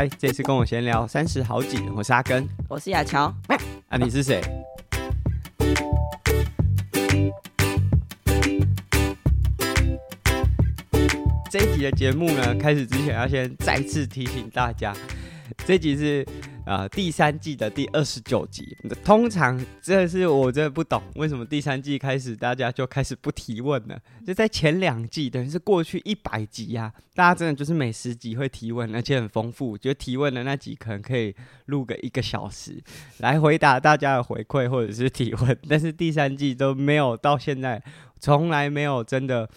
嗨，这次跟我闲聊三十好几，我是阿根，我是亚乔。啊，你是谁？这一集的节目呢，开始之前要先再次提醒大家，这一集是。啊、第三季的第二十九集，通常这是我真的不懂，为什么第三季开始大家就开始不提问了？就在前两季，等于是过去一百集、啊，大家真的就是每十集会提问，而且很丰富，就提问的那集可能可以录个一个小时来回答大家的回馈或者是提问，但是第三季都没有到现在，从来没有真的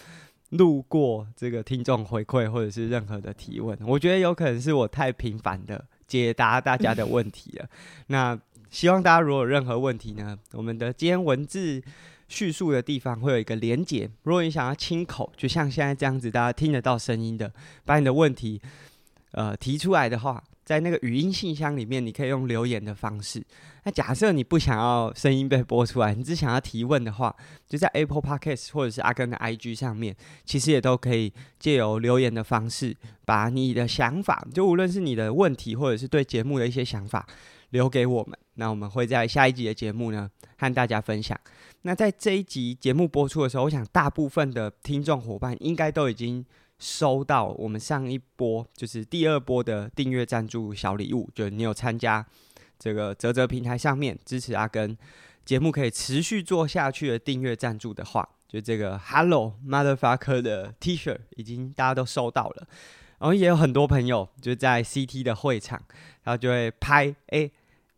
录过这个听众回馈或者是任何的提问，我觉得有可能是我太频繁的。解答大家的问题了。那希望大家如果有任何问题呢，我们的今天文字叙述的地方会有一个连结。如果你想要亲口，就像现在这样子，大家听得到声音的，把你的问题呃提出来的话，在那个语音信箱里面，你可以用留言的方式。那假设你不想要声音被播出来，你只想要提问的话，就在 Apple Podcast 或者是阿根的 IG 上面，其实也都可以借由留言的方式，把你的想法，就无论是你的问题或者是对节目的一些想法，留给我们。那我们会在下一集的节目呢，和大家分享。那在这一集节目播出的时候，我想大部分的听众伙伴应该都已经收到我们上一波，就是第二波的订阅赞助小礼物，就是你有参加。这个泽泽平台上面支持阿根节目可以持续做下去的订阅赞助的话，就这个 Hello Motherfucker 的 T 恤已经大家都收到了，然后也有很多朋友就在 CT 的会场，然后就会拍诶。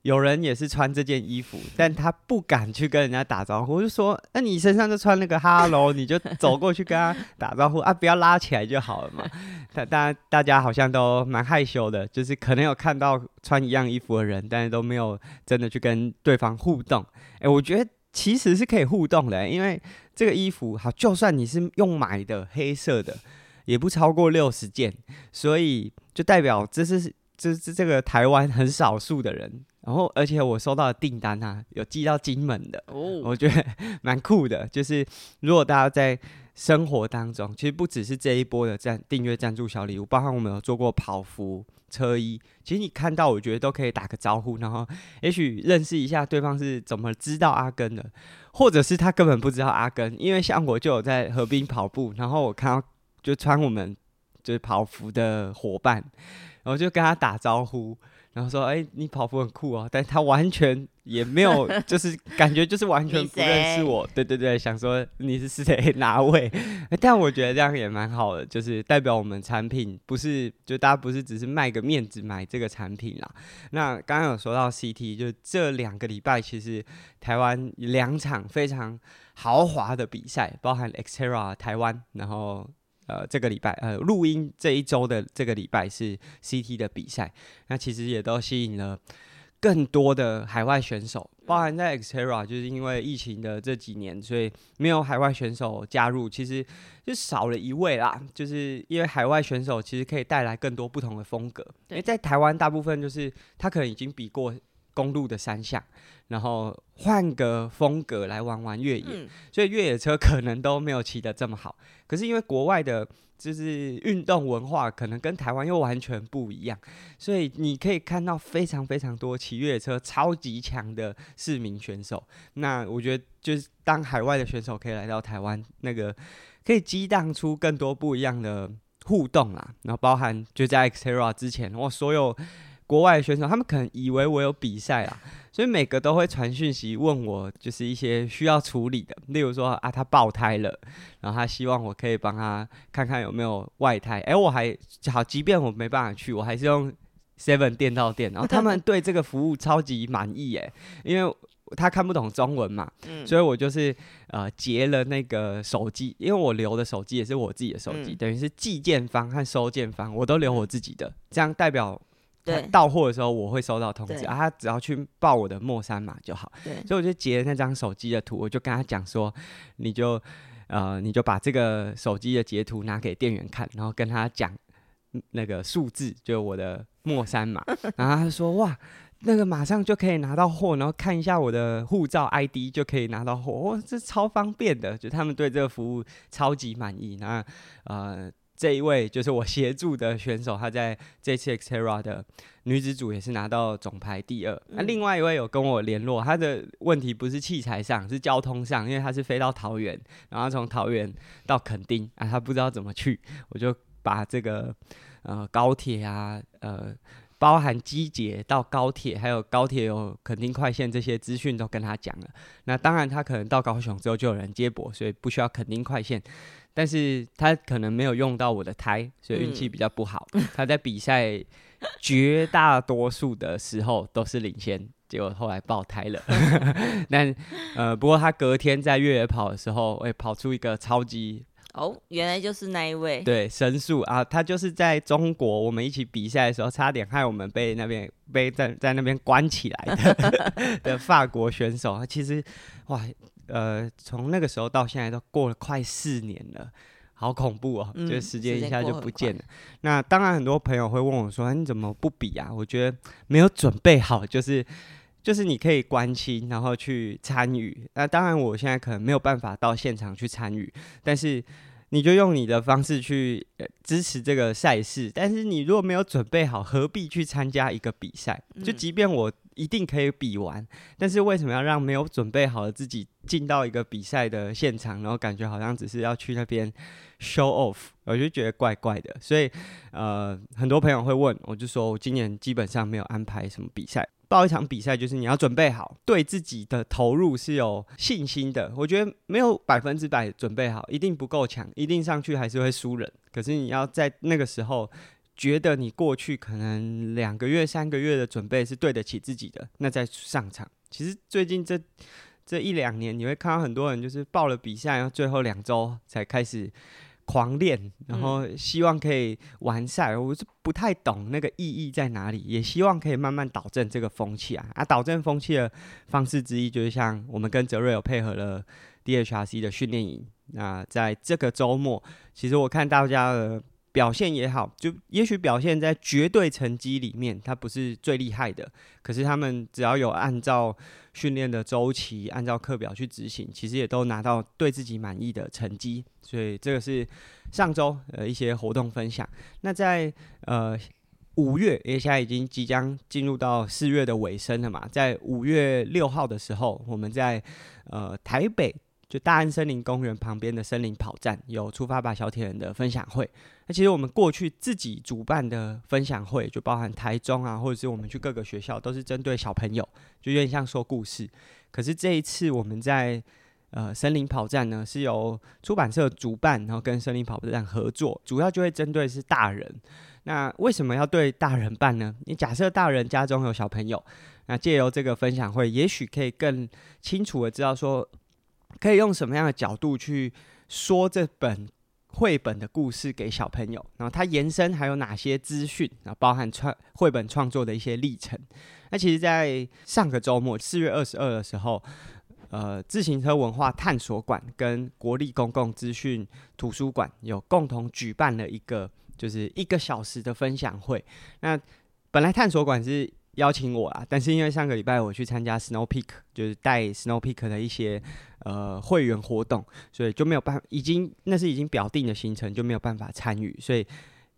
有人也是穿这件衣服，但他不敢去跟人家打招呼。我就说，那你身上就穿那个哈喽，你就走过去跟他打招呼啊，不要拉起来就好了嘛。但大家大家好像都蛮害羞的，就是可能有看到穿一样衣服的人，但是都没有真的去跟对方互动。哎、我觉得其实是可以互动的、因为这个衣服好，就算你是用买的黑色的，也不超过六十件，所以就代表这是这是这个台湾很少数的人。然后，而且我收到的订单啊，有寄到金门的，oh. 我觉得蛮酷的。就是如果大家在生活当中，其实不只是这一波的赞订阅赞助小礼物，包含我们有做过跑服、车衣，其实你看到，我觉得都可以打个招呼，然后也许认识一下对方是怎么知道阿根的，或者是他根本不知道阿根，因为像我就有在河边跑步，然后我看到就穿我们就是跑服的伙伴，然后就跟他打招呼。然后说：“哎、欸，你跑步很酷哦。”但他完全也没有，就是感觉就是完全不认识我。对对对，想说你是谁哪位？但我觉得这样也蛮好的，就是代表我们产品不是就大家不是只是卖个面子买这个产品啦。那刚刚有说到 CT，就这两个礼拜其实台湾两场非常豪华的比赛，包含 Xterra 台湾，然后。呃，这个礼拜，呃，录音这一周的这个礼拜是 CT 的比赛，那其实也都吸引了更多的海外选手，包含在 Xterra，就是因为疫情的这几年，所以没有海外选手加入，其实就少了一位啦。就是因为海外选手其实可以带来更多不同的风格，因为在台湾大部分就是他可能已经比过公路的三项。然后换个风格来玩玩越野，嗯，所以越野车可能都没有骑得这么好。可是因为国外的，就是运动文化可能跟台湾又完全不一样，所以你可以看到非常非常多骑越野车超级强的市民选手。那我觉得就是当海外的选手可以来到台湾，那个可以激荡出更多不一样的互动啦。然后包含就在 Xterra 之前，我所有国外的选手，他们可能以为我有比赛啊。所以每个都会传讯息问我，就是一些需要处理的，例如说啊，他爆胎了，然后他希望我可以帮他看看有没有外胎。哎，我还好，即便我没办法去，我还是用 Seven 电到电，然后他们对这个服务超级满意哎，因为他看不懂中文嘛，所以我就是呃截了那个手机，因为我留的手机也是我自己的手机，等于是寄件方和收件方我都留我自己的，这样代表。对，到货的时候我会收到通知啊，他只要去报我的末三码就好。对，所以我就截了那张手机的图，我就跟他讲说，你就呃，你就把这个手机的截图拿给店员看，然后跟他讲那个数字，就我的末三码，然后他说哇，那个马上就可以拿到货，然后看一下我的护照 ID 就可以拿到货，哇，这超方便的，就他们对这个服务超级满意。那呃。这一位就是我协助的选手，他在这次 Xterra 的女子组也是拿到总排第二。那、嗯啊、另外一位有跟我联络，他的问题不是器材上，是交通上，因为他是飞到桃园，然后从桃园到垦丁啊，他不知道怎么去，我就把这个呃高铁啊，呃包含机捷到高铁，还有高铁有垦丁快线这些资讯都跟他讲了。那当然他可能到高雄之后就有人接驳，所以不需要垦丁快线。但是他可能没有用到我的胎，所以运气比较不好。嗯、他在比赛绝大多数的时候都是领先，结果后来爆胎了。但呃，不过他隔天在越野跑的时候，会跑出一个超级哦，原来就是那一位对神速啊！他就是在中国我们一起比赛的时候，差点害我们被那边被在在那边关起来的 的法国选手。他其实哇。呃，从那个时候到现在都过了快四年了，好恐怖哦！嗯、就时间一下就不见了。那当然，很多朋友会问我说：“你怎么不比啊？”我觉得没有准备好，就是就是你可以关心，然后去参与。那当然，我现在可能没有办法到现场去参与，但是你就用你的方式去支持这个赛事。但是你如果没有准备好，何必去参加一个比赛？就即便我。一定可以比完，但是为什么要让没有准备好的自己进到一个比赛的现场，然后感觉好像只是要去那边 show off，我就觉得怪怪的。所以，呃，很多朋友会问，我就说我今年基本上没有安排什么比赛，报一场比赛就是你要准备好，对自己的投入是有信心的。我觉得没有百分之百准备好，一定不够强，一定上去还是会输人。可是你要在那个时候。觉得你过去可能两个月、三个月的准备是对得起自己的，那再上场。其实最近这这一两年，你会看到很多人就是报了比赛，然后最后两周才开始狂练，然后希望可以完赛。嗯、我是不太懂那个意义在哪里，也希望可以慢慢导正这个风气啊。啊，导正风气的方式之一，就是像我们跟泽瑞有配合了 DHRC 的训练营。那在这个周末，其实我看大家的。表现也好，就也许表现在绝对成绩里面，他不是最厉害的。可是他们只要有按照训练的周期，按照课表去执行，其实也都拿到对自己满意的成绩。所以这个是上周呃一些活动分享。那在呃五月，因为现在已经即将进入到四月的尾声了嘛，在五月六号的时候，我们在呃台北。就大安森林公园旁边的森林跑站有出发吧小铁人的分享会。那其实我们过去自己主办的分享会，就包含台中啊，或者是我们去各个学校，都是针对小朋友，就有点像说故事。可是这一次我们在呃森林跑站呢，是由出版社主办，然后跟森林跑站合作，主要就会针对是大人。那为什么要对大人办呢？你假设大人家中有小朋友，那借由这个分享会，也许可以更清楚的知道说。可以用什么样的角度去说这本绘本的故事给小朋友？然后它延伸还有哪些资讯？然后包含创绘本创作的一些历程。那其实，在上个周末四月二十二的时候，呃，自行车文化探索馆跟国立公共资讯图书馆有共同举办了一个，就是一个小时的分享会。那本来探索馆是邀请我啊，但是因为上个礼拜我去参加 Snow Peak，就是带 Snow Peak 的一些呃会员活动，所以就没有办法，已经那是已经表定的行程，就没有办法参与，所以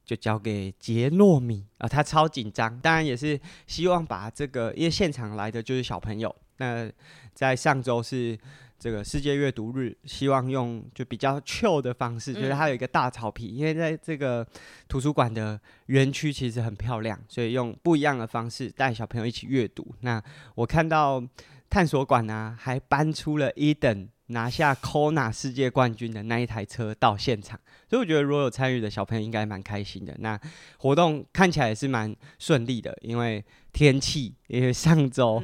就交给杰糯米啊，他超紧张，当然也是希望把这个，因为现场来的就是小朋友，那在上周是。这个世界阅读日，希望用就比较 chill 的方式，就是它有一个大草皮，因为在这个图书馆的园区其实很漂亮，所以用不一样的方式带小朋友一起阅读。那我看到探索馆呢、啊，还搬出了 Eden。拿下 Kona 世界冠军的那一台车到现场，所以我觉得如果有参与的小朋友应该蛮开心的。那活动看起来也是蛮顺利的，因为天气，因为上周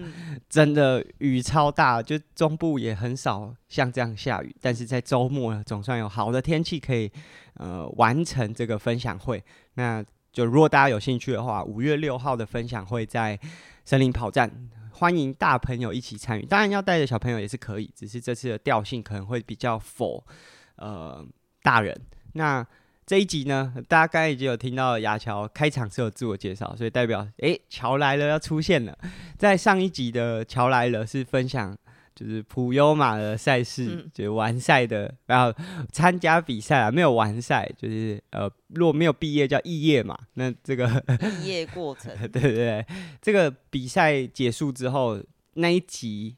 真的雨超大，就中部也很少像这样下雨，但是在周末总算有好的天气可以呃完成这个分享会。那就如果大家有兴趣的话，五月六号的分享会在森林跑站。欢迎大朋友一起参与，当然要带着小朋友也是可以，只是这次的调性可能会比较否呃大人。那这一集呢，大家刚才已经有听到牙乔开场是有自我介绍，所以代表诶乔来了要出现了。在上一集的乔来了是分享就是普悠玛的赛事，嗯、就是完赛的，然后参加比赛啊，没有完赛，就是呃，如果没有毕业叫肄业嘛，那这个毕业过程，对对对，这个比赛结束之后那一集。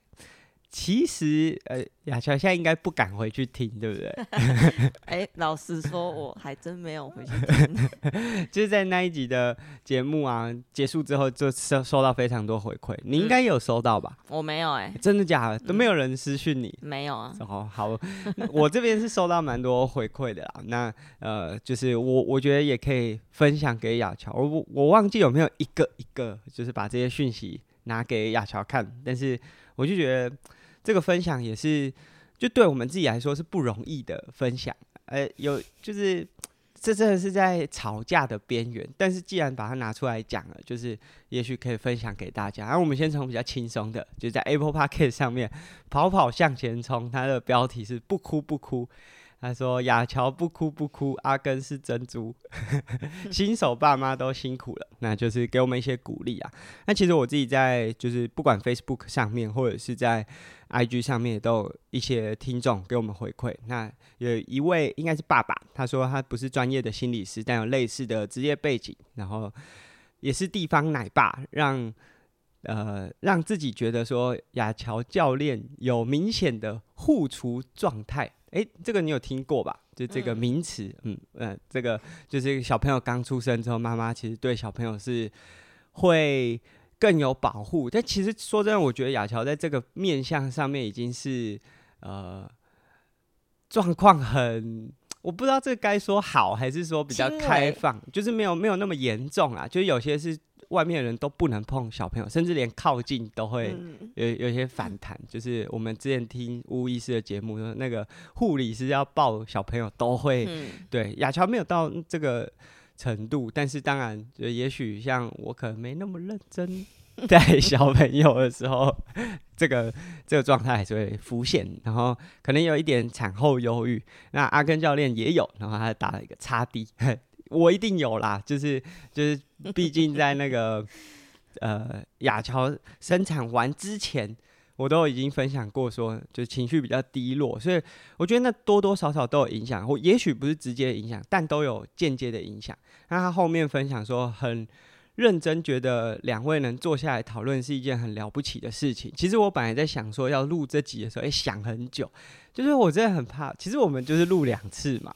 其实，呃，雅乔现在应该不敢回去听，对不对？哎、欸，老实说，我还真没有回去听。就是在那一集的节目啊结束之后，就收收到非常多回馈。你应该有收到吧？我没有、欸，哎，真的假的？都没有人私讯你、嗯？没有啊。哦，好，我这边是收到蛮多回馈的啦。那呃，就是我我觉得也可以分享给雅乔。我我忘记有没有一个一个，就是把这些讯息拿给雅乔看，但是我就觉得。这个分享也是，就对我们自己来说是不容易的分享。呃，有就是这真的是在吵架的边缘，但是既然把它拿出来讲了，就是也许可以分享给大家。然后我们先从比较轻松的，就在 Apple Podcast 上面跑跑向前冲，它的标题是不哭不哭。他说：“雅乔不哭不哭，阿根是珍珠。新手爸妈都辛苦了，那就是给我们一些鼓励啊。那其实我自己在就是不管 Facebook 上面或者是在 IG 上面，都有一些听众给我们回馈。那有一位应该是爸爸，他说他不是专业的心理师，但有类似的职业背景，然后也是地方奶爸，让呃让自己觉得说雅乔教练有明显的护雏状态。”哎、欸，这个你有听过吧？就这个名词，嗯嗯、呃，这个就是小朋友刚出生之后，妈妈其实对小朋友是会更有保护。但其实说真的，我觉得亚乔在这个面相上面已经是呃状况很，我不知道这个该说好还是说比较开放，就是没有没有那么严重啊，就是有些是。外面的人都不能碰小朋友，甚至连靠近都会有有些反弹。就是我们之前听巫医师的节目，说那个护理师要抱小朋友都会。对，亚乔没有到这个程度，但是当然，就也许像我可能没那么认真 带小朋友的时候，这个这个状态还是会浮现，然后可能有一点产后忧郁。那阿根教练也有，然后他打了一个叉 D。我一定有啦，就是就是，毕竟在那个呃雅乔生产完之前，我都已经分享过说，就情绪比较低落，所以我觉得那多多少少都有影响，或也许不是直接影响，但都有间接的影响。那他后面分享说很。认真觉得两位能坐下来讨论是一件很了不起的事情。其实我本来在想说要录这集的时候，哎，想很久，就是我真的很怕。其实我们就是录两次嘛，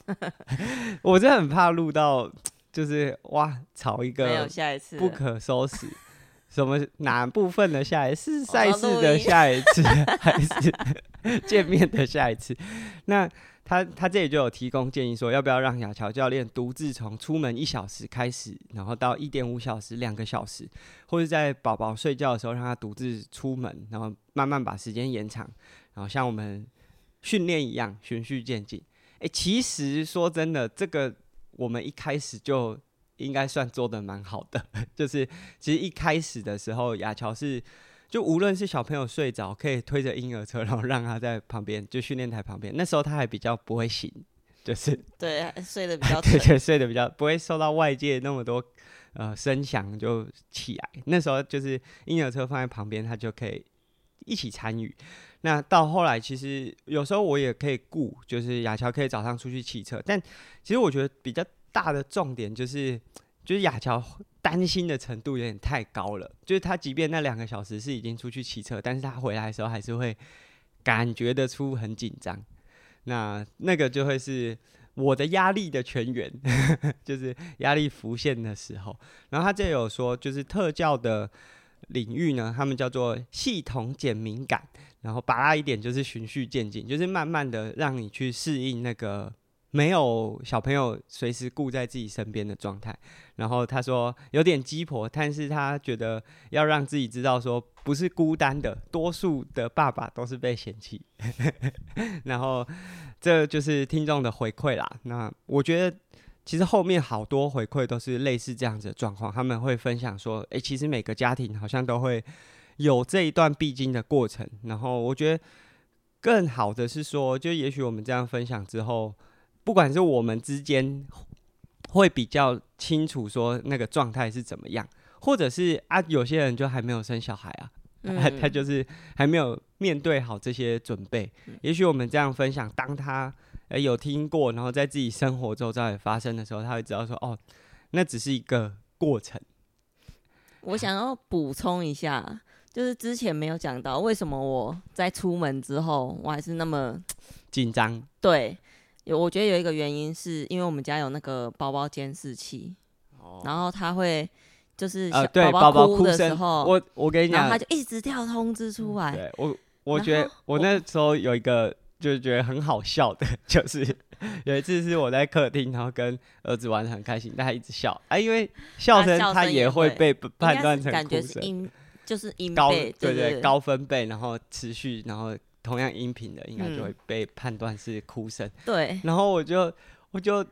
我真的很怕录到就是哇，吵一个没有下一次不可收拾。什么哪部分的下一次？是赛事的下一次，还是 见面的下一次？那。他他这里就有提供建议说，要不要让雅乔教练独自从出门一小时开始，然后到一点五小时、两个小时，或者在宝宝睡觉的时候让他独自出门，然后慢慢把时间延长，然后像我们训练一样循序渐进。诶，其实说真的，这个我们一开始就应该算做得蛮好的，就是其实一开始的时候，雅乔是。就无论是小朋友睡着，可以推着婴儿车，然后让他在旁边，就训练台旁边。那时候他还比较不会醒，就是对睡得比较 对对，睡得比较不会受到外界那么多呃声响就起来。那时候就是婴儿车放在旁边，他就可以一起参与。那到后来，其实有时候我也可以顾，就是雅乔可以早上出去骑车。但其实我觉得比较大的重点就是，就是雅乔。担心的程度有点太高了，就是他即便那两个小时是已经出去骑车，但是他回来的时候还是会感觉得出很紧张。那那个就会是我的压力的泉源，就是压力浮现的时候。然后他这有说，就是特教的领域呢，他们叫做系统减敏感，然后拔拉一点就是循序渐进，就是慢慢的让你去适应那个。没有小朋友随时顾在自己身边的状态，然后他说有点鸡婆，但是他觉得要让自己知道说不是孤单的，多数的爸爸都是被嫌弃，然后这就是听众的回馈啦。那我觉得其实后面好多回馈都是类似这样子的状况，他们会分享说，诶，其实每个家庭好像都会有这一段必经的过程。然后我觉得更好的是说，就也许我们这样分享之后。不管是我们之间会比较清楚说那个状态是怎么样，或者是啊，有些人就还没有生小孩啊，他、就是还没有面对好这些准备。嗯、也许我们这样分享，当他呃有听过，然后在自己生活周遭也发生的时候，他会知道说哦，那只是一个过程。我想要补充一下，就是之前没有讲到，为什么我在出门之后，我还是那么紧张？对，有我觉得有一个原因是因为我们家有那个包包监视器，哦、然后他会。就是小宝宝哭的时候，呃、我我跟你讲，他就一直跳通知出来。对我，我觉得我那时候有一个就是觉得很好笑的，就是 有一次是我在客厅，然后跟儿子玩的很开心，但他一直笑啊，因为笑声他也会被判断成哭声，音就是音高，对对对，高分贝，然后持续，然后同样音频的应该就会被判断是哭声。对，然后我就我就。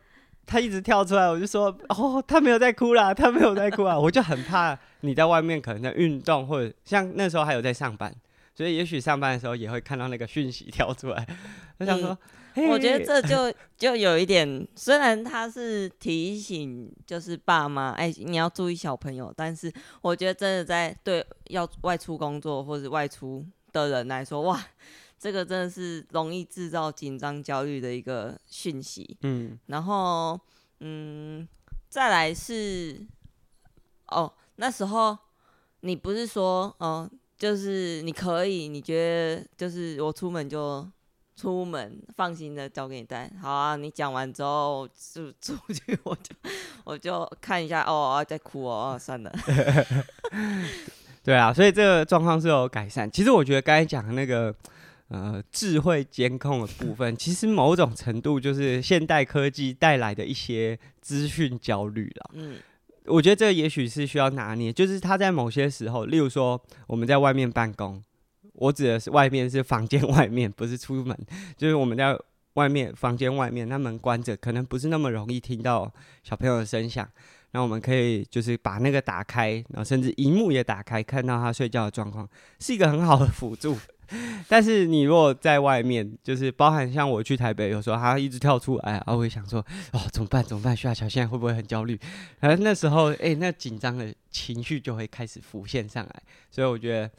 他一直跳出来，我就说：“哦，他没有在哭啦，他没有在哭啊！” 我就很怕你在外面可能在运动，或者像那时候还有在上班，所以也许上班的时候也会看到那个讯息跳出来。我想说，嗯、我觉得这就就有一点，虽然他是提醒，就是爸妈，哎，你要注意小朋友，但是我觉得真的在对要外出工作或者外出的人来说，哇。这个真的是容易制造紧张焦虑的一个讯息，嗯，然后，嗯，再来是，哦，那时候你不是说，哦，就是你可以，你觉得就是我出门就出门，放心的交给你带，好啊，你讲完之后就出去，我就我就看一下，哦，在哭哦，哦，算了，对啊，所以这个状况是有改善。其实我觉得刚才讲的那个。呃，智慧监控的部分，其实某种程度就是现代科技带来的一些资讯焦虑了。嗯，我觉得这个也许是需要拿捏，就是他在某些时候，例如说我们在外面办公，我指的是外面是房间外面，不是出门，就是我们在外面房间外面，那门关着，可能不是那么容易听到小朋友的声响。那我们可以就是把那个打开，然后甚至荧幕也打开，看到他睡觉的状况，是一个很好的辅助。但是你如果在外面，就是包含像我去台北，有时候他一直跳出来，然后我会想说，哦，怎么办？怎么办？徐亚乔现在会不会很焦虑？然后那时候，哎，那紧张的情绪就会开始浮现上来。所以我觉得，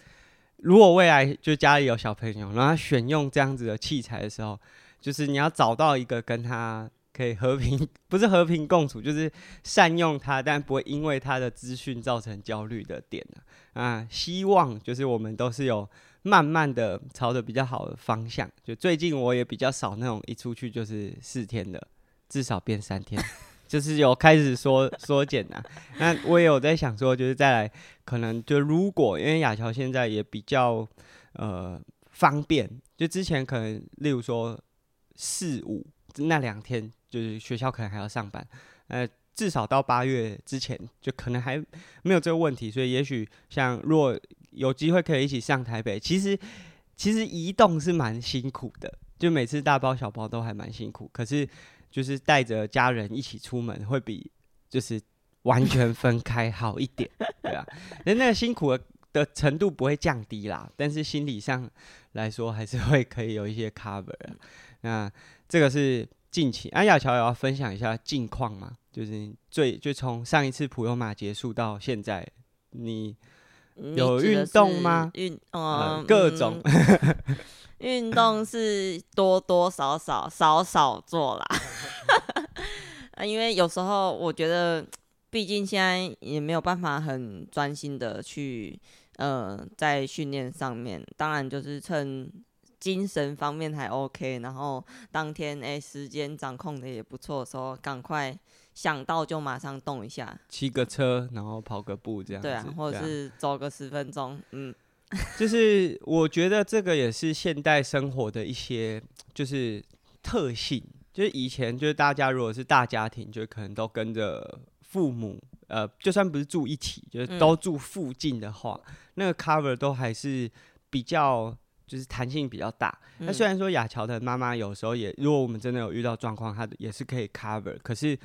如果未来就家里有小朋友，然后他选用这样子的器材的时候，就是你要找到一个跟他可以和平，不是和平共处，就是善用它，但不会因为他的资讯造成焦虑的点啊，希望就是我们都是有。慢慢的朝着比较好的方向，就最近我也比较少那种一出去就是四天的，至少变三天，就是有开始缩 缩减呐。那我也有在想说，就是再来可能就如果因为亚乔现在也比较呃方便，就之前可能例如说四五那两天就是学校可能还要上班，呃至少到八月之前就可能还没有这个问题，所以也许像若。有机会可以一起上台北，其实其实移动是蛮辛苦的，就每次大包小包都还蛮辛苦。可是就是带着家人一起出门，会比就是完全分开好一点，对啊。那那个辛苦的的程度不会降低啦，但是心理上来说还是会可以有一些 cover。那这个是近期，安、啊、亚乔也要分享一下近况嘛，就是最就从上一次普悠马结束到现在，你。有运动吗？运，嗯，各种 运动是多多少少少少做啦。啊 因为有时候我觉得，毕竟现在也没有办法很专心的去，呃，在训练上面。当然就是趁精神方面还 OK，然后当天哎、欸、时间掌控的也不错的时候，赶快。想到就马上动一下，骑个车，然后跑个步这样子，对啊，或者是走个十分钟，嗯，就是我觉得这个也是现代生活的一些就是特性，就是以前就是大家如果是大家庭，就可能都跟着父母，呃，就算不是住一起，就是都住附近的话，嗯、那个 cover 都还是比较就是弹性比较大。那、嗯、虽然说亚乔的妈妈有时候也，如果我们真的有遇到状况，她也是可以 cover，可是。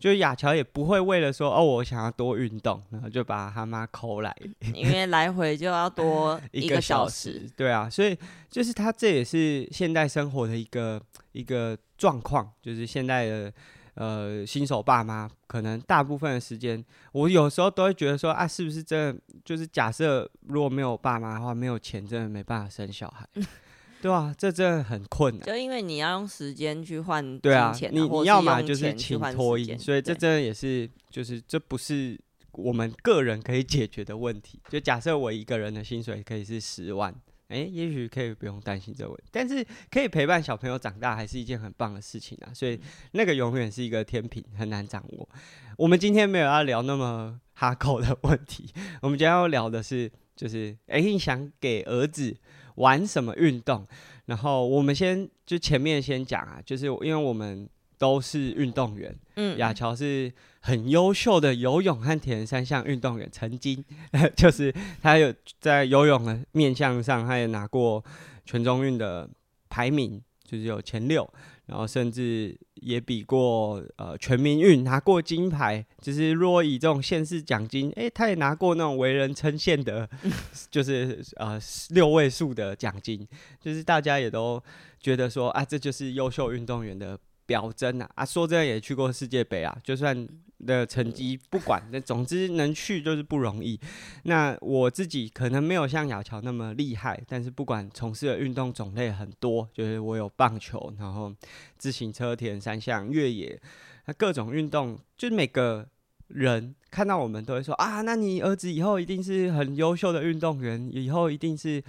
就是亚乔也不会为了说哦，我想要多运动，然后就把他妈抠来，因为来回就要多 一个小时。小时对啊，所以就是他这也是现代生活的一个一个状况，就是现代的呃新手爸妈，可能大部分的时间，我有时候都会觉得说啊，是不是真的就是假设如果没有爸妈的话，没有钱，真的没办法生小孩。对啊，这真的很困难。就因为你要用时间去换金钱，对啊，你你要嘛就是请托婴，所以这真的也是，就是这不是我们个人可以解决的问题。就假设我一个人的薪水可以是十万，哎，也许可以不用担心这个问题。但是可以陪伴小朋友长大，还是一件很棒的事情啊。所以那个永远是一个天平，很难掌握。我们今天没有要聊那么哈口的问题，我们今天要聊的是，就是哎，你想给儿子。玩什么运动？然后我们先就前面先讲啊，就是因为我们都是运动员，嗯，雅乔是很优秀的游泳和铁人三项运动员，曾经 就是他有在游泳的面向上，他也拿过全中运的排名，就是有前六。然后甚至也比过呃全民运拿过金牌，就是若以这种现世奖金，诶，他也拿过那种为人称羡的，就是呃六位数的奖金，就是大家也都觉得说啊，这就是优秀运动员的表征啊啊，说真的也去过世界杯啊，就算。的成绩不管，那总之能去就是不容易。那我自己可能没有像雅乔那么厉害，但是不管从事的运动种类很多，就是我有棒球，然后自行车、田三项、越野，那各种运动，就是每个人看到我们都会说啊，那你儿子以后一定是很优秀的运动员，以后一定是。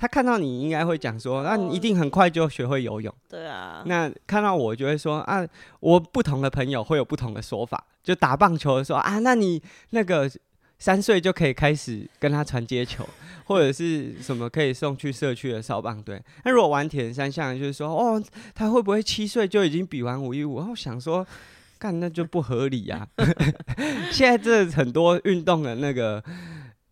他看到你应该会讲说，那你一定很快就学会游泳。对啊。那看到我就会说啊，我不同的朋友会有不同的说法。就打棒球的时候啊，那你那个三岁就可以开始跟他传接球，或者是什么可以送去社区的少棒队。那如果玩铁人三项，就是说哦，他会不会七岁就已经比完五一五？然后想说，干那就不合理啊。现在这很多运动的那个。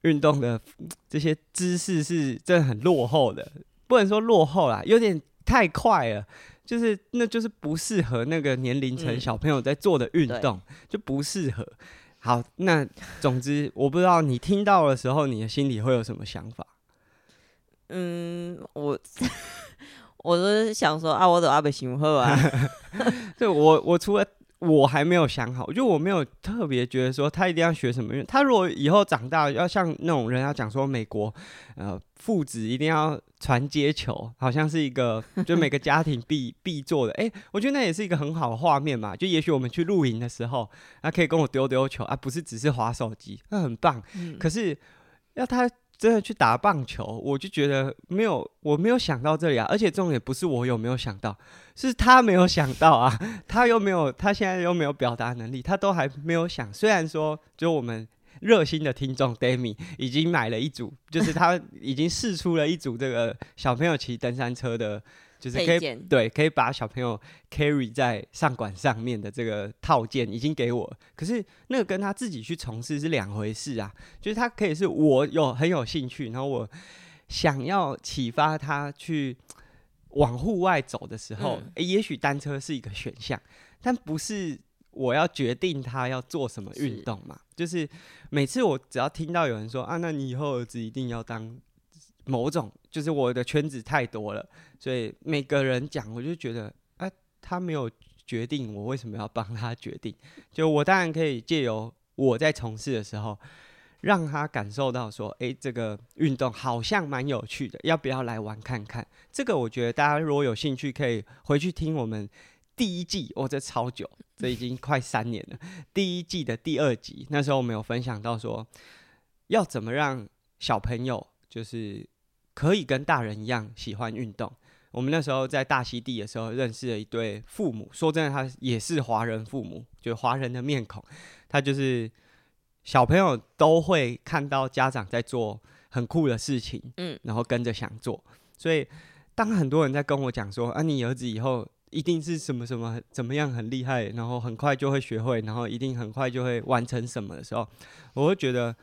运动的这些知识是真的很落后的，不能说落后啦，有点太快了，就是那就是不适合那个年龄层小朋友在做的运动，嗯、就不适合。好，那总之我不知道你听到的时候，你的心里会有什么想法？嗯，我 我是想说啊，我走阿北行后啊，对我我除了。我还没有想好，就我没有特别觉得说他一定要学什么。他如果以后长大要像那种人，要讲说美国呃父子一定要传接球，好像是一个 就每个家庭必必做的。哎、欸，我觉得那也是一个很好的画面嘛。就也许我们去露营的时候，他可以跟我丢丢球啊，不是只是划手机，那很棒。嗯、可是要他。真的去打棒球，我就觉得没有，我没有想到这里啊！而且重点不是我有没有想到，是他没有想到啊！他又没有，他现在又没有表达能力，他都还没有想。虽然说，就我们热心的听众 dami 已经买了一组，就是他已经试出了一组这个小朋友骑登山车的。就是可以对，可以把小朋友 carry 在上管上面的这个套件已经给我，可是那个跟他自己去从事是两回事啊。就是他可以是我有很有兴趣，然后我想要启发他去往户外走的时候，嗯欸、也许单车是一个选项，但不是我要决定他要做什么运动嘛。就是每次我只要听到有人说啊，那你以后儿子一定要当。某种就是我的圈子太多了，所以每个人讲，我就觉得，哎、啊，他没有决定，我为什么要帮他决定？就我当然可以借由我在从事的时候，让他感受到说，哎、这个运动好像蛮有趣的，要不要来玩看看？这个我觉得大家如果有兴趣，可以回去听我们第一季，哦，这超久，这已经快三年了，第一季的第二集，那时候我们有分享到说，要怎么让小朋友就是。可以跟大人一样喜欢运动。我们那时候在大溪地的时候认识了一对父母，说真的，他也是华人父母，就华人的面孔。他就是小朋友都会看到家长在做很酷的事情，嗯，然后跟着想做。所以当很多人在跟我讲说啊，你儿子以后一定是什么什么怎么样很厉害，然后很快就会学会，然后一定很快就会完成什么的时候，我会觉得。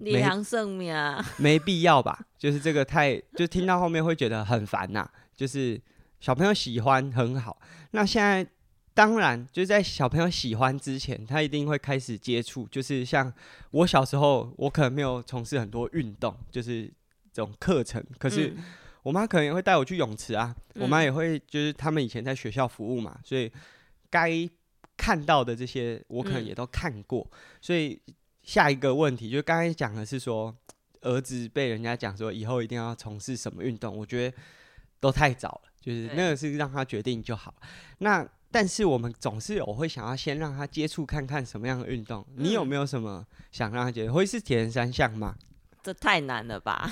李阳胜命啊，没必要吧？就是这个太，就听到后面会觉得很烦呐、啊。就是小朋友喜欢很好，那现在当然就是在小朋友喜欢之前，他一定会开始接触。就是像我小时候，我可能没有从事很多运动，就是这种课程。可是我妈可能也会带我去泳池啊，我妈也会，就是他们以前在学校服务嘛，所以该。看到的这些，我可能也都看过。嗯、所以下一个问题，就刚才讲的是说，儿子被人家讲说以后一定要从事什么运动，我觉得都太早了，就是那个是让他决定就好。那但是我们总是有会想要先让他接触看看什么样的运动。嗯、你有没有什么想让他觉得会是铁人三项吗？这太难了吧！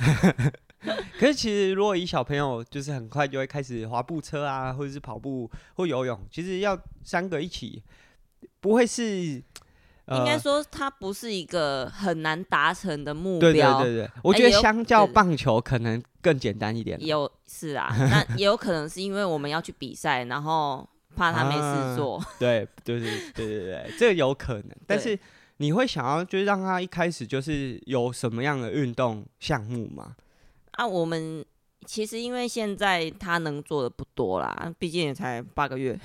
可是其实如果以小朋友，就是很快就会开始滑步车啊，或者是跑步或游泳，其实要三个一起，不会是。呃、应该说，它不是一个很难达成的目标。对对对对，我觉得相较棒球可能更简单一点。有是啊，那也有可能是因为我们要去比赛，然后怕他没事做。啊、对对对对对对，这个有可能。但是你会想要就是让他一开始就是有什么样的运动项目吗？啊，我们。其实因为现在他能做的不多啦，毕竟也才八个月，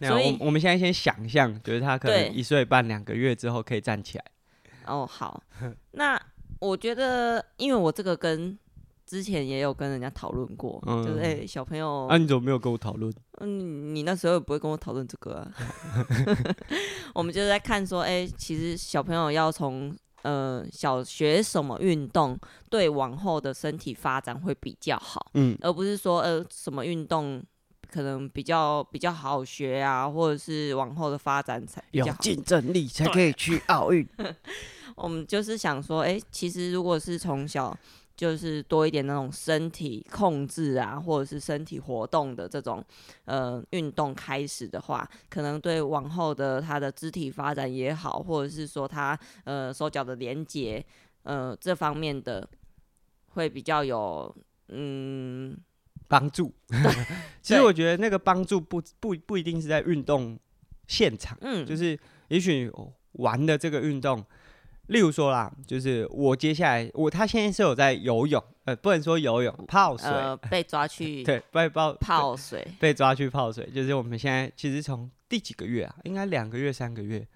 所以我我们现在先想象，就是他可能一岁半两个月之后可以站起来。哦，好，那我觉得，因为我这个跟之前也有跟人家讨论过，嗯、就是哎、欸，小朋友，啊，你怎么没有跟我讨论？嗯，你那时候也不会跟我讨论这个啊。我们就是在看说，哎、欸，其实小朋友要从。呃，小学什么运动对往后的身体发展会比较好？嗯，而不是说呃什么运动可能比较比较好学啊，或者是往后的发展才比较竞争力才可以去奥运。我们就是想说，哎、欸，其实如果是从小。就是多一点那种身体控制啊，或者是身体活动的这种呃运动开始的话，可能对往后的他的肢体发展也好，或者是说他呃手脚的连接呃这方面的会比较有嗯帮助。其实我觉得那个帮助不不不一定是在运动现场，嗯，就是也许玩的这个运动。例如说啦，就是我接下来我他现在是有在游泳，呃，不能说游泳，泡水，呃，被抓去 对，被泡泡水，被抓去泡水，就是我们现在其实从第几个月啊？应该两个月、三个月，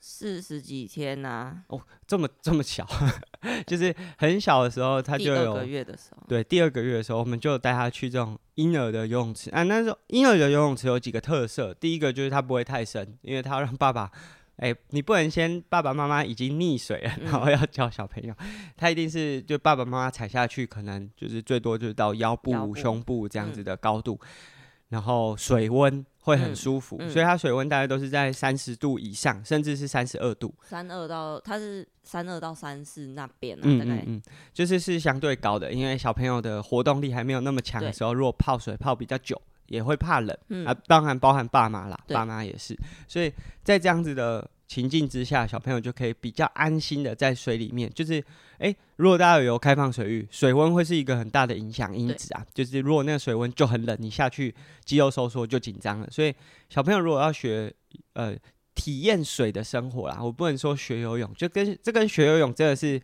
四十几天呐、啊？哦，这么这么小，就是很小的时候他就有第二个月的时候，对，第二个月的时候我们就带他去这种婴儿的游泳池啊。那时候婴儿的游泳池有几个特色，第一个就是它不会太深，因为它要让爸爸。哎、欸，你不能先爸爸妈妈已经溺水了，然后要教小朋友，嗯、他一定是就爸爸妈妈踩下去，可能就是最多就是到腰部、腰部胸部这样子的高度，嗯、然后水温会很舒服，所以它水温大概都是在三十度以上，甚至是三十二度。三二到它是三二到三四那边啊，嗯嗯嗯，就是是相对高的，因为小朋友的活动力还没有那么强的时候，如果泡水泡比较久。也会怕冷，嗯、啊，当然包含爸妈啦，爸妈也是，所以在这样子的情境之下，小朋友就可以比较安心的在水里面。就是，哎、欸，如果大家有游开放水域，水温会是一个很大的影响因子啊。就是如果那个水温就很冷，你下去肌肉收缩就紧张了。所以小朋友如果要学，呃，体验水的生活啦，我不能说学游泳，就跟这跟学游泳真的是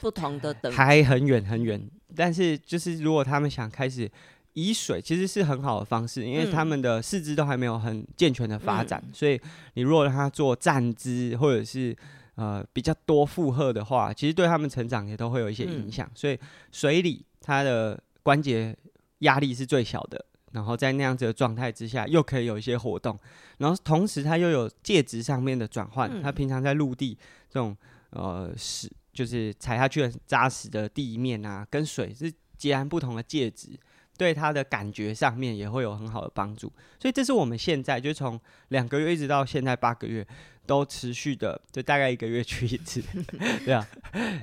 不同的等，还很远很远。但是就是如果他们想开始。以水其实是很好的方式，因为他们的四肢都还没有很健全的发展，嗯、所以你如果让他做站姿或者是呃比较多负荷的话，其实对他们成长也都会有一些影响。嗯、所以水里他的关节压力是最小的，然后在那样子的状态之下，又可以有一些活动，然后同时它又有介质上面的转换。它、嗯、平常在陆地这种呃是就是踩下去很扎实的地面啊，跟水是截然不同的介质。对他的感觉上面也会有很好的帮助，所以这是我们现在就从两个月一直到现在八个月都持续的，就大概一个月去一次，对啊，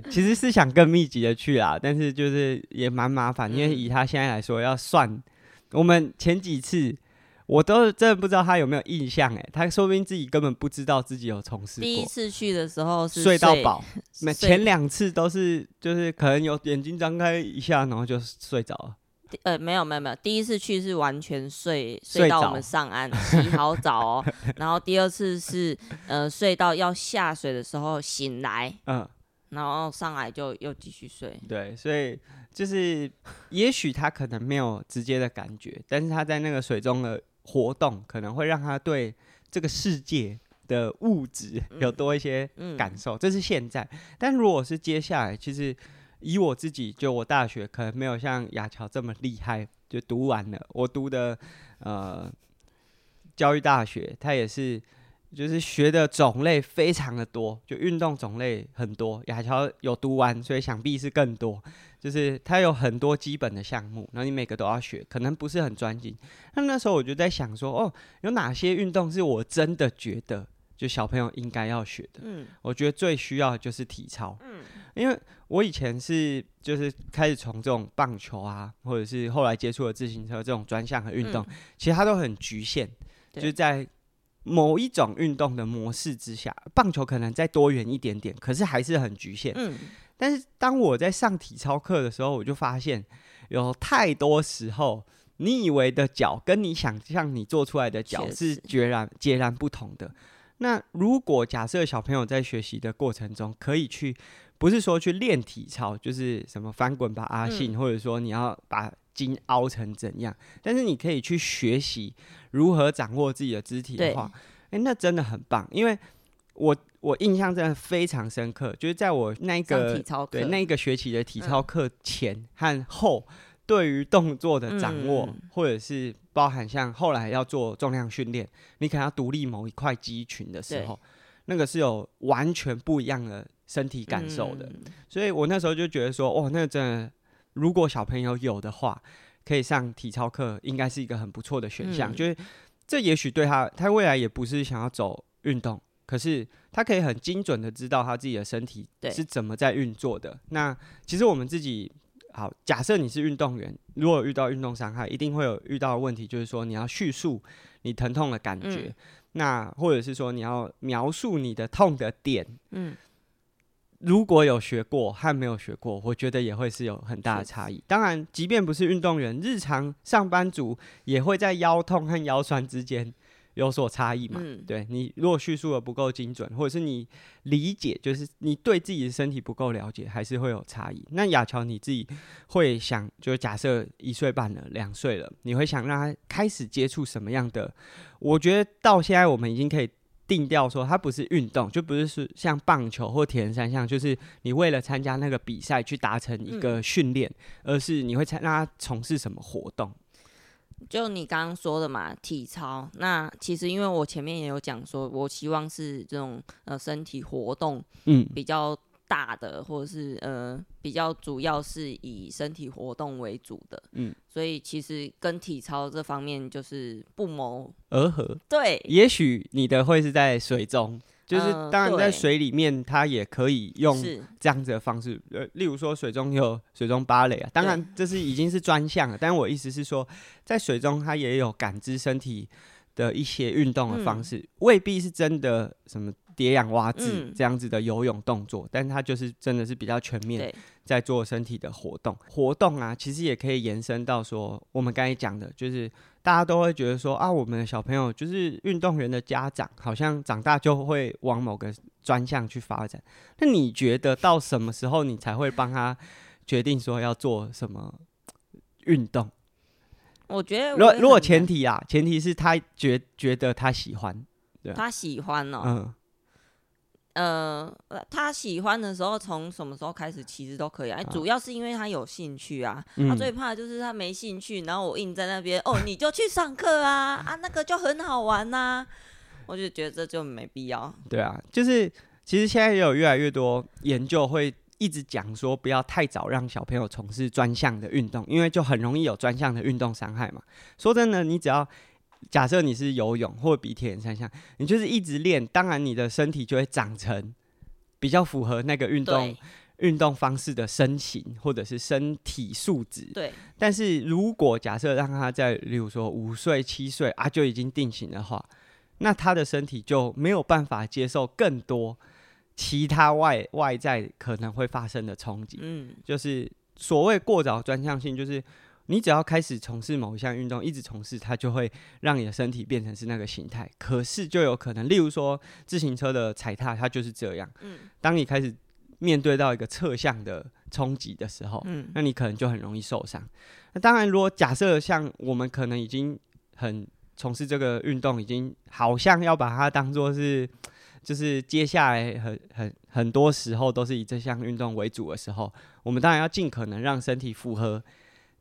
其实是想更密集的去啦，但是就是也蛮麻烦，因为以他现在来说要算，我们前几次我都真的不知道他有没有印象，哎，他说不定自己根本不知道自己有从事过。第一次去的时候是睡到饱，没前两次都是就是可能有眼睛张开一下，然后就睡着了。呃，没有没有没有，第一次去是完全睡睡到我们上岸洗好澡哦，然后第二次是呃睡到要下水的时候醒来，嗯，然后上来就又继续睡。对，所以就是也许他可能没有直接的感觉，但是他在那个水中的活动可能会让他对这个世界的物质有多一些感受，嗯嗯、这是现在。但如果是接下来，其实。以我自己，就我大学可能没有像雅乔这么厉害，就读完了。我读的呃教育大学，它也是就是学的种类非常的多，就运动种类很多。亚乔有读完，所以想必是更多。就是它有很多基本的项目，然后你每个都要学，可能不是很专精。那那时候我就在想说，哦，有哪些运动是我真的觉得就小朋友应该要学的？嗯，我觉得最需要的就是体操。嗯，因为我以前是就是开始从这种棒球啊，或者是后来接触了自行车这种专项的运动，嗯，其实它都很局限，就是在某一种运动的模式之下，棒球可能再多元一点点，可是还是很局限。嗯。但是当我在上体操课的时候，我就发现有太多时候，你以为的脚跟你想象你做出来的脚是截然截然不同的。那如果假设小朋友在学习的过程中，可以去不是说去练体操，就是什么翻滚吧阿信，或者说你要把筋凹成怎样，但是你可以去学习如何掌握自己的肢体的话，诶，那真的很棒，因为我。我印象真的非常深刻，就是在我那个对那个学期的体操课前和后，对于动作的掌握，嗯，或者是包含像后来要做重量训练，你可能要独立某一块肌群的时候，那个是有完全不一样的身体感受的。嗯，所以我那时候就觉得说，哦，那个真的，如果小朋友有的话，可以上体操课，应该是一个很不错的选项。嗯，就是这也许对他，他未来也不是想要走运动。可是他可以很精准的知道他自己的身体是怎么在运作的。那其实我们自己好，假设你是运动员，如果遇到运动伤害，一定会有遇到的问题，就是说你要叙述你疼痛的感觉，嗯、那或者是说你要描述你的痛的点。嗯，如果有学过和没有学过，我觉得也会是有很大的差异。当然，即便不是运动员，日常上班族也会在腰痛和腰酸之间。有所差异嘛？嗯、对，你如果叙述的不够精准，或者是你理解，就是你对自己的身体不够了解，还是会有差异。那亚乔你自己会想，就假设一岁半了，两岁了，你会想让他开始接触什么样的？我觉得到现在我们已经可以定调说，它不是运动，就不是是像棒球或铁人三项，就是你为了参加那个比赛去达成一个训练，嗯，而是你会参让他从事什么活动？就你刚刚说的嘛，体操。那其实因为我前面也有讲说，我希望是这种呃身体活动，嗯，比较大的，嗯、或者是呃比较主要是以身体活动为主的，嗯。所以其实跟体操这方面就是不谋而合。对，也许你的会是在水中。就是当然，在水里面，它也可以用这样子的方式，呃，例如说水中有水中芭蕾啊，当然这是已经是专项了。但我意思是说，在水中它也有感知身体的一些运动的方式，嗯，未必是真的什么蝶泳、蛙式这样子的游泳动作，嗯，但它就是真的是比较全面，在做身体的活动。活动啊，其实也可以延伸到说，我们刚才讲的，就是。大家都会觉得说啊，我们的小朋友就是运动员的家长，好像长大就会往某个专项去发展。那你觉得到什么时候你才会帮他决定说要做什么运动？我觉得，如果如果前提啊，前提是他觉觉得他喜欢，对，他喜欢哦，嗯。呃，他喜欢的时候，从什么时候开始其实都可以啊。主要是因为他有兴趣啊。嗯、他最怕的就是他没兴趣，然后我硬在那边，哦，你就去上课啊啊，那个就很好玩呐、啊。我就觉得这就没必要。对啊，就是其实现在也有越来越多研究会一直讲说，不要太早让小朋友从事专项的运动，因为就很容易有专项的运动伤害嘛。说真的，你只要。假设你是游泳或比铁人三项，你就是一直练，当然你的身体就会长成比较符合那个运动运动方式的身形或者是身体素质。对。但是如果假设让他在，例如说五岁、七岁啊就已经定型的话，那他的身体就没有办法接受更多其他外外在可能会发生的冲击。嗯。就是所谓过早专项性，就是。你只要开始从事某一项运动，一直从事，它就会让你的身体变成是那个形态。可是就有可能，例如说自行车的踩踏，它就是这样。嗯，当你开始面对到一个侧向的冲击的时候，嗯，那你可能就很容易受伤。那当然，如果假设像我们可能已经很从事这个运动，已经好像要把它当做是，就是接下来很很很多时候都是以这项运动为主的时候，我们当然要尽可能让身体符合。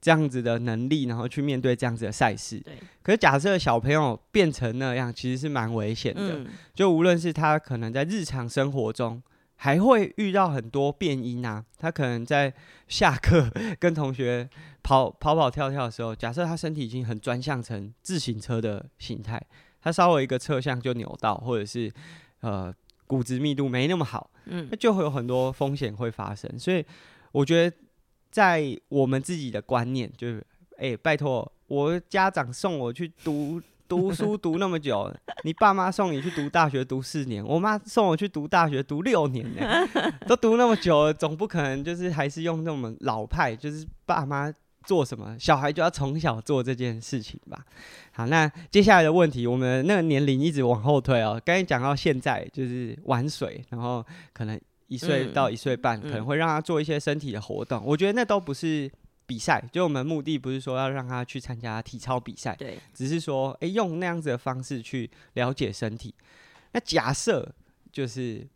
这样子的能力，然后去面对这样子的赛事。对。可是假设小朋友变成那样，其实是蛮危险的。嗯、就无论是他可能在日常生活中，还会遇到很多变因啊。他可能在下课跟同学跑 跑跑跳跳的时候，假设他身体已经很专项成自行车的形态，他稍微一个侧向就扭到，或者是呃骨质密度没那么好，嗯，那就会有很多风险会发生。所以我觉得。在我们自己的观念，就是，哎、拜托，我家长送我去读 读书读那么久，你爸妈送你去读大学读四年，我妈送我去读大学读六年呢，都读那么久了，总不可能就是还是用那么老派，就是爸妈做什么，小孩就要从小做这件事情吧。好，那接下来的问题，我们那个年龄一直往后推哦，刚才讲到现在就是玩水，然后可能。一岁到一岁半，嗯，可能会让他做一些身体的活动。嗯，我觉得那都不是比赛，就我们目的不是说要让他去参加体操比赛，对，只是说，哎，用那样子的方式去了解身体。那假设就是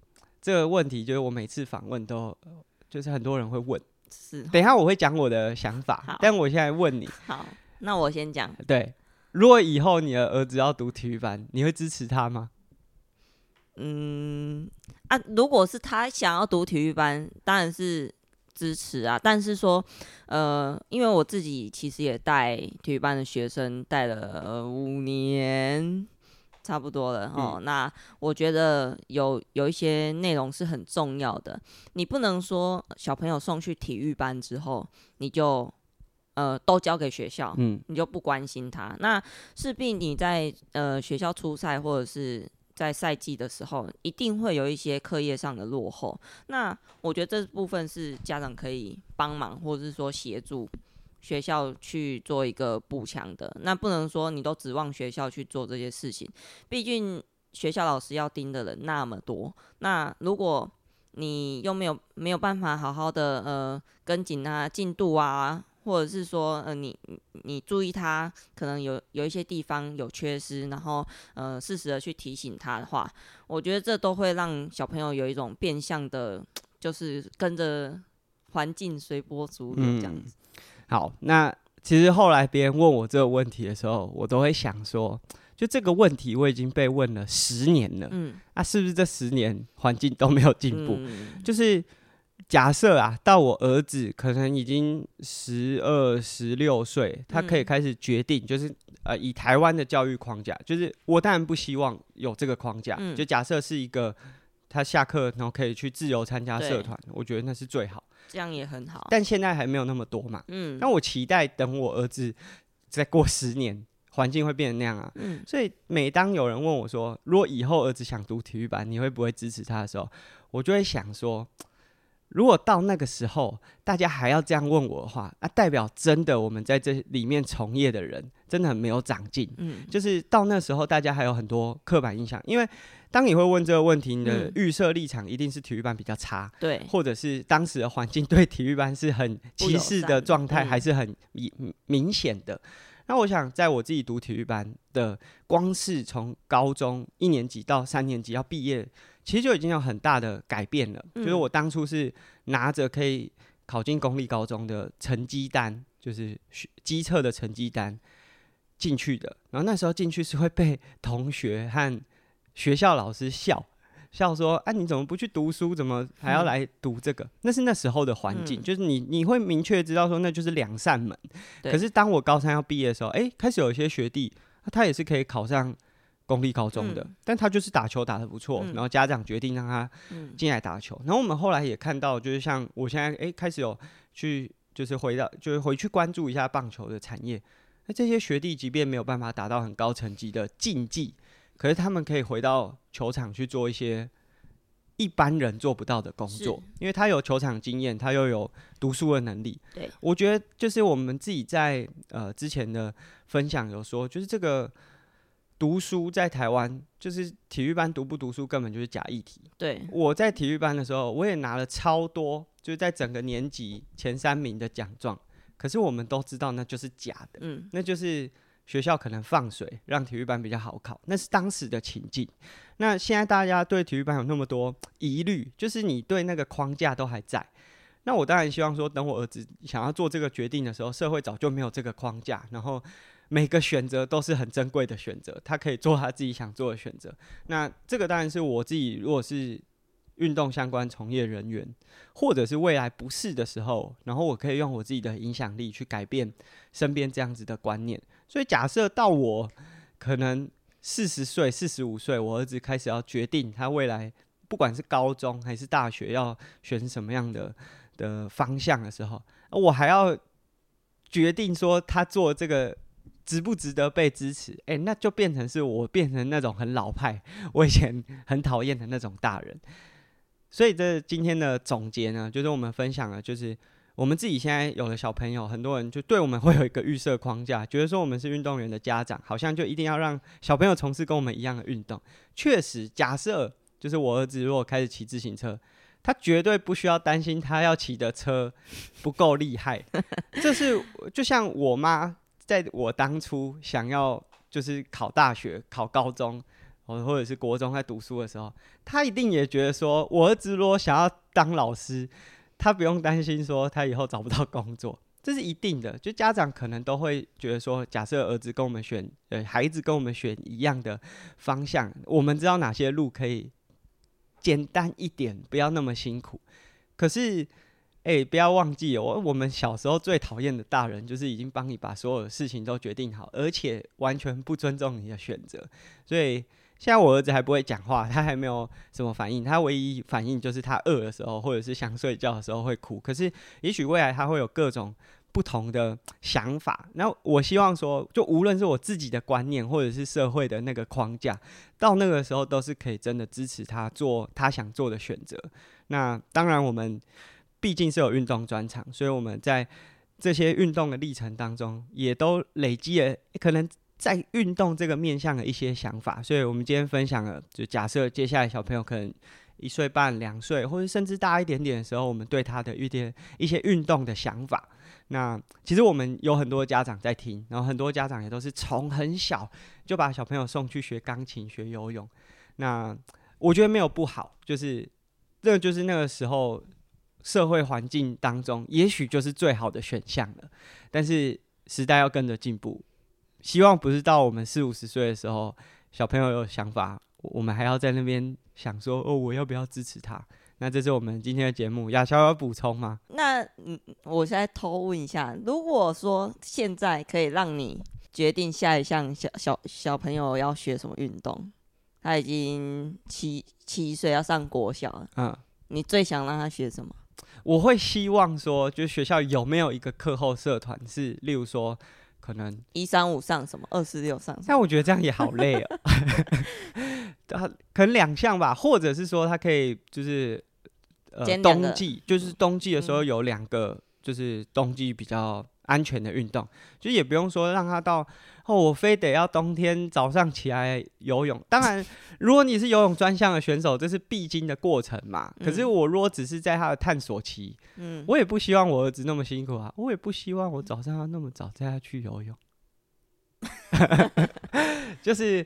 这个问题，就是我每次访问都，就是很多人会问，是，等一下我会讲我的想法，但我现在问你，好，那我先讲，对，如果以后你的儿子要读体育班，你会支持他吗？嗯啊，如果是他想要读体育班，当然是支持啊。但是说，呃，因为我自己其实也带体育班的学生带了五年，差不多了哦。那我觉得有有一些内容是很重要的，你不能说小朋友送去体育班之后，你就呃都交给学校，嗯，你就不关心他。那势必你在呃学校出赛或者是。在赛季的时候，一定会有一些课业上的落后。那我觉得这部分是家长可以帮忙，或者是说协助学校去做一个补强的。那不能说你都指望学校去做这些事情，毕竟学校老师要盯的人那么多。那如果你又没有没有办法好好的呃跟紧他进度啊。或者是说，呃，你你注意他可能有有一些地方有缺失，然后呃，适时的去提醒他的话，我觉得这都会让小朋友有一种变相的，就是跟着环境随波逐流这样子。嗯。好，那其实后来别人问我这个问题的时候，我都会想说，就这个问题我已经被问了十年了，嗯，那，啊，是不是这十年环境都没有进步？嗯，就是。假设啊，到我儿子可能已经十二、十六岁，他可以开始决定，就是呃，以台湾的教育框架，就是我当然不希望有这个框架。就假设是一个他下课然后可以去自由参加社团，我觉得那是最好，这样也很好。但现在还没有那么多嘛，嗯。那我期待等我儿子再过十年，环境会变成那样啊，嗯。所以每当有人问我说，如果以后儿子想读体育班，你会不会支持他的时候，我就会想说。如果到那个时候，大家还要这样问我的话，那、啊、代表真的我们在这里面从业的人真的很没有长进。嗯，就是到那时候，大家还有很多刻板印象。因为当你会问这个问题，你的预设立场一定是体育班比较差，对、嗯，或者是当时的环境对体育班是很歧视的状态，还是很明明显的。那我想，在我自己读体育班的，光是从高中一年级到三年级要毕业。其实就已经有很大的改变了，嗯、就是我当初是拿着可以考进公立高中的成绩单，就是基测的成绩单进去的。然后那时候进去是会被同学和学校老师笑笑说：“啊，你怎么不去读书？怎么还要来读这个？”嗯、那是那时候的环境，嗯、就是你你会明确知道说那就是两扇门。可是当我高三要毕业的时候，哎、欸，开始有一些学弟，他也是可以考上。公立高中的，嗯、但他就是打球打得不错，嗯、然后家长决定让他进来打球。嗯、然后我们后来也看到，就是像我现在哎、欸，开始有去，就是回到，就是回去关注一下棒球的产业。那这些学弟即便没有办法达到很高成绩的竞技，可是他们可以回到球场去做一些一般人做不到的工作，因为他有球场经验，他又有读书的能力。对，我觉得就是我们自己在呃之前的分享有说，就是这个。读书在台湾就是体育班读不读书根本就是假议题。对，我在体育班的时候，我也拿了超多，就是在整个年级前三名的奖状。可是我们都知道那就是假的，嗯，那就是学校可能放水让体育班比较好考，那是当时的情境。那现在大家对体育班有那么多疑虑，就是你对那个框架都还在。那我当然希望说，等我儿子想要做这个决定的时候，社会早就没有这个框架，然后每个选择都是很珍贵的选择，他可以做他自己想做的选择。那这个当然是我自己，如果是运动相关从业人员，或者是未来不是的时候，然后我可以用我自己的影响力去改变身边这样子的观念。所以假设到我可能四十岁、四十五岁，我儿子开始要决定他未来不管是高中还是大学要选什么样的的方向的时候，我还要决定说他做这个值不值得被支持？诶，那就变成是我变成那种很老派，我以前很讨厌的那种大人。所以这今天的总结呢，就是我们分享了，就是我们自己现在有了小朋友，很多人就对我们会有一个预设框架，觉得说我们是运动员的家长，好像就一定要让小朋友从事跟我们一样的运动。确实，假设就是我儿子如果开始骑自行车，他绝对不需要担心他要骑的车不够厉害。这是就像我妈在我当初想要就是考大学、考高中。或者是国中在读书的时候，他一定也觉得说，我儿子如果想要当老师，他不用担心说他以后找不到工作，这是一定的。就家长可能都会觉得说，假设儿子跟我们选，呃，孩子跟我们选一样的方向，我们知道哪些路可以简单一点，不要那么辛苦。可是，哎、不要忘记，哦我们小时候最讨厌的大人，就是已经帮你把所有的事情都决定好，而且完全不尊重你的选择，所以。现在我儿子还不会讲话，他还没有什么反应。他唯一反应就是他饿的时候，或者是想睡觉的时候会哭。可是，也许未来他会有各种不同的想法。那我希望说，就无论是我自己的观念，或者是社会的那个框架，到那个时候都是可以真的支持他做他想做的选择。那当然，我们毕竟是有运动专长，所以我们在这些运动的历程当中，也都累积了可能。在运动这个面向的一些想法，所以我们今天分享了，就假设接下来小朋友可能一岁半、两岁，或者甚至大一点点的时候，我们对他的一点一些运动的想法。那其实我们有很多家长在听，然后很多家长也都是从很小就把小朋友送去学钢琴、学游泳。那我觉得没有不好，就是这就是那个时候社会环境当中，也许就是最好的选项了。但是时代要跟着进步。希望不是到我们四五十岁的时候，小朋友有想法，我们还要在那边想说哦，我要不要支持他？那这是我们今天的节目。亚乔有补充吗？那嗯，我现在偷问一下，如果说现在可以让你决定下一项小小小朋友要学什么运动，他已经七七岁要上国小了，嗯，你最想让他学什么？我会希望说，就学校有没有一个课后社团，是例如说。可能一三五上什么，二四六上什么，但我觉得这样也好累哦。他可能两项吧，或者是说他可以就是呃冬季，就是冬季的时候有两个，就是冬季比较安全的运动，就也不用说让他到。哦，我非得要冬天早上起来游泳。当然，如果你是游泳专项的选手，这是必经的过程嘛。可是我如果只是在他的探索期，嗯，我也不希望我儿子那么辛苦啊。我也不希望我早上要那么早带他去游泳。就是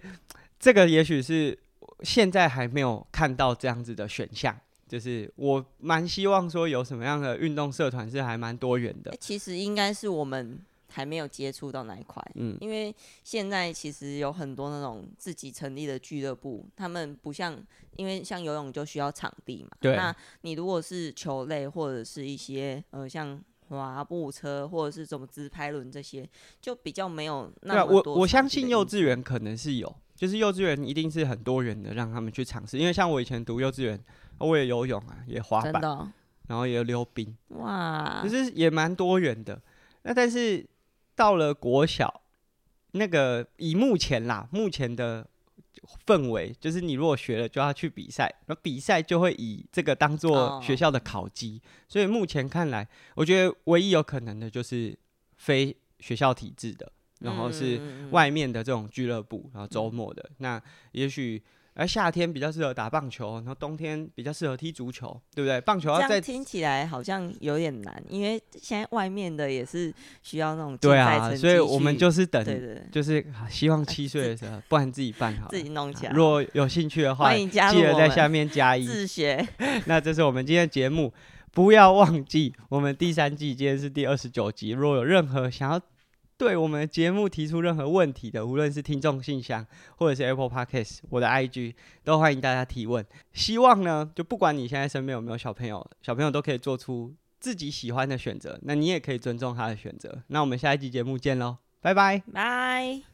这个，也许是现在还没有看到这样子的选项。就是我蛮希望说有什么样的运动社团是还蛮多元的。其实应该是我们。还没有接触到那一块，嗯，因为现在其实有很多那种自己成立的俱乐部，他们不像，因为像游泳就需要场地嘛，对。那你如果是球类或者是一些呃像滑步车或者是什么直排轮这些，就比较没有那么多。我我相信幼稚园可能是有，就是幼稚园一定是很多元的，让他们去尝试。因为像我以前读幼稚园，我也游泳啊，也滑板，哦、然后也溜冰，哇，就是也蛮多元的。那但是。到了国小，那个以目前啦，目前的氛围就是，你如果学了就要去比赛，那比赛就会以这个当做学校的考绩。Oh. 所以目前看来，我觉得唯一有可能的就是非学校体制的，然后是外面的这种俱乐部，然后周末的，那也许。而夏天比较适合打棒球，然后冬天比较适合踢足球，对不对？棒球要在听起来好像有点难，因为现在外面的也是需要那种对啊，所以我们就是等，对对对，就是希望七岁的时候，不然自己办好，自己弄起来。如果有兴趣的话，欢迎加入，记得在下面加一。自学。那这是我们今天的节目。不要忘记，我们第三季今天是第二十九集。如果有任何想要对我们节目提出任何问题的，无论是听众信箱或者是 Apple Podcast，我的 IG 都欢迎大家提问。希望呢，就不管你现在身边有没有小朋友，小朋友都可以做出自己喜欢的选择。那你也可以尊重他的选择。那我们下一集节目见喽，拜拜，拜。